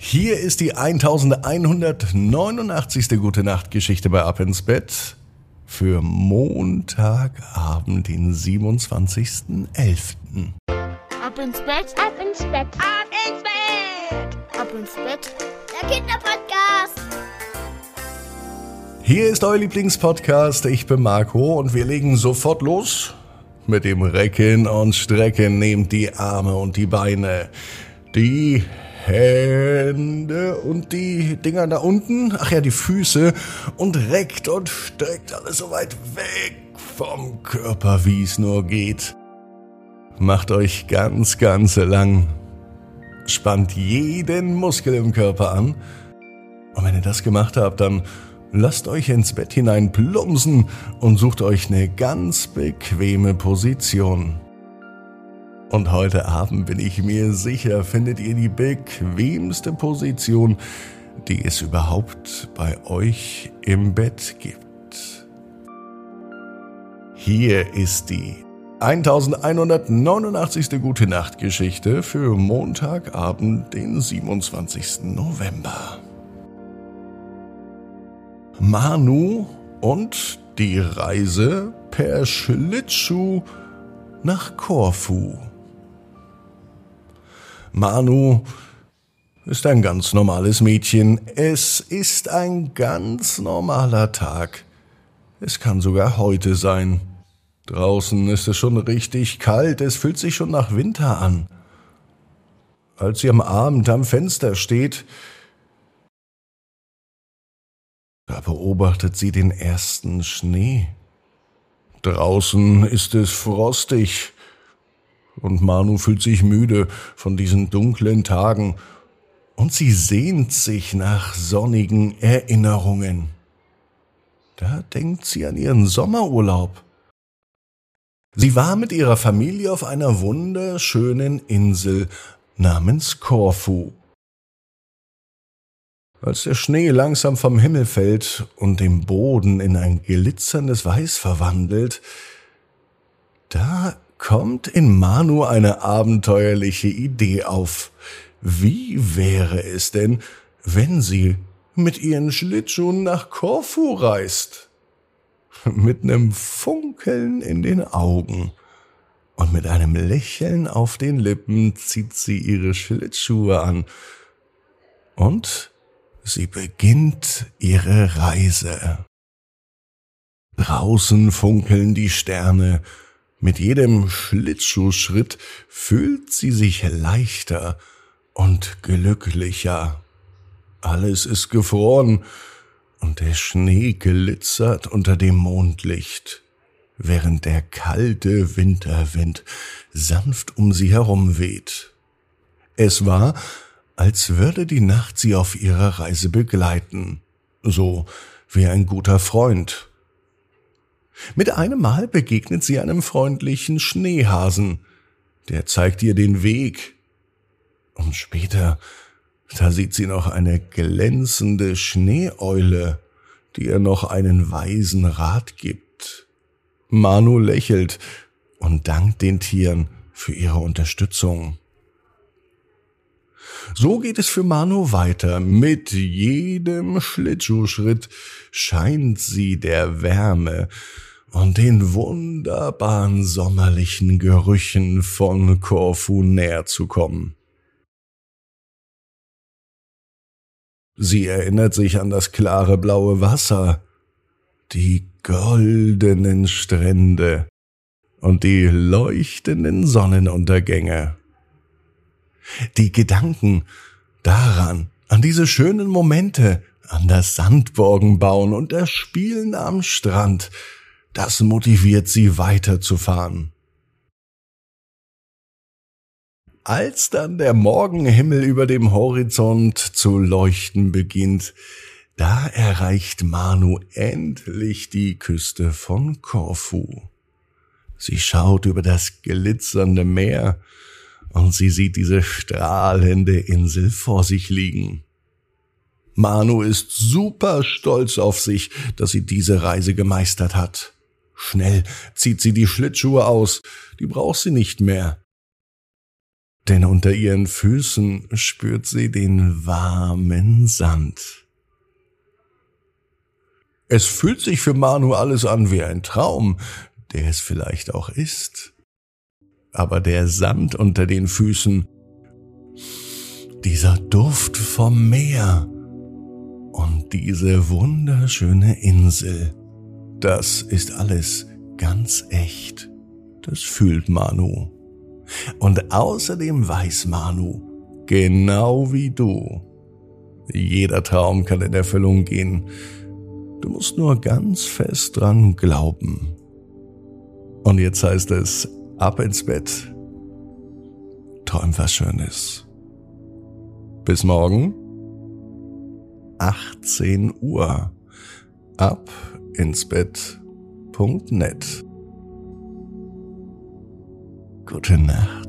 Hier ist die 1189. Gute Nacht Geschichte bei Ab ins Bett für Montagabend, den 27.11. Ab ins Bett, Ab ins Bett, ab ins Bett, ab ins Bett. der Kinderpodcast. Hier ist euer Lieblingspodcast. Ich bin Marco und wir legen sofort los mit dem Recken und Strecken. Nehmt die Arme und die Beine, die Hände und die Dinger da unten, ach ja, die Füße und reckt und streckt alles so weit weg vom Körper, wie es nur geht. Macht euch ganz, ganz lang. Spannt jeden Muskel im Körper an. Und wenn ihr das gemacht habt, dann lasst euch ins Bett hinein plumpsen und sucht euch eine ganz bequeme Position. Und heute Abend bin ich mir sicher, findet ihr die bequemste Position, die es überhaupt bei euch im Bett gibt. Hier ist die 1189. Gute Nacht Geschichte für Montagabend, den 27. November. Manu und die Reise per Schlittschuh nach Korfu. Manu ist ein ganz normales Mädchen. Es ist ein ganz normaler Tag. Es kann sogar heute sein. Draußen ist es schon richtig kalt, es fühlt sich schon nach Winter an. Als sie am Abend am Fenster steht, da beobachtet sie den ersten Schnee. Draußen ist es frostig und Manu fühlt sich müde von diesen dunklen Tagen und sie sehnt sich nach sonnigen Erinnerungen. Da denkt sie an ihren Sommerurlaub. Sie war mit ihrer Familie auf einer wunderschönen Insel namens Korfu. Als der Schnee langsam vom Himmel fällt und den Boden in ein glitzerndes Weiß verwandelt, da kommt in Manu eine abenteuerliche Idee auf. Wie wäre es denn, wenn sie mit ihren Schlittschuhen nach Korfu reist? Mit nem Funkeln in den Augen und mit einem Lächeln auf den Lippen zieht sie ihre Schlittschuhe an und sie beginnt ihre Reise. Draußen funkeln die Sterne, mit jedem Schlittschuhschritt fühlt sie sich leichter und glücklicher. Alles ist gefroren und der Schnee glitzert unter dem Mondlicht, während der kalte Winterwind sanft um sie herum weht. Es war, als würde die Nacht sie auf ihrer Reise begleiten, so wie ein guter Freund mit einem Mal begegnet sie einem freundlichen Schneehasen, der zeigt ihr den Weg. Und später, da sieht sie noch eine glänzende Schneeeule, die ihr noch einen weisen Rat gibt. Manu lächelt und dankt den Tieren für ihre Unterstützung. So geht es für Manu weiter. Mit jedem Schlittschuhschritt scheint sie der Wärme und den wunderbaren sommerlichen Gerüchen von Korfu näher zu kommen. Sie erinnert sich an das klare blaue Wasser, die goldenen Strände und die leuchtenden Sonnenuntergänge. Die Gedanken daran, an diese schönen Momente, an das Sandburgenbauen und das Spielen am Strand, das motiviert sie weiterzufahren. Als dann der Morgenhimmel über dem Horizont zu leuchten beginnt, da erreicht Manu endlich die Küste von Korfu. Sie schaut über das glitzernde Meer und sie sieht diese strahlende Insel vor sich liegen. Manu ist super stolz auf sich, dass sie diese Reise gemeistert hat. Schnell zieht sie die Schlittschuhe aus, die braucht sie nicht mehr. denn unter ihren Füßen spürt sie den warmen Sand. Es fühlt sich für Manu alles an wie ein Traum, der es vielleicht auch ist. Aber der Sand unter den Füßen, dieser Duft vom Meer und diese wunderschöne Insel, das ist alles ganz echt. Das fühlt Manu. Und außerdem weiß Manu, genau wie du, jeder Traum kann in Erfüllung gehen. Du musst nur ganz fest dran glauben. Und jetzt heißt es, ab ins Bett. Träum was Schönes. Bis morgen, 18 Uhr. Ab ins Bett.net. Gute Nacht.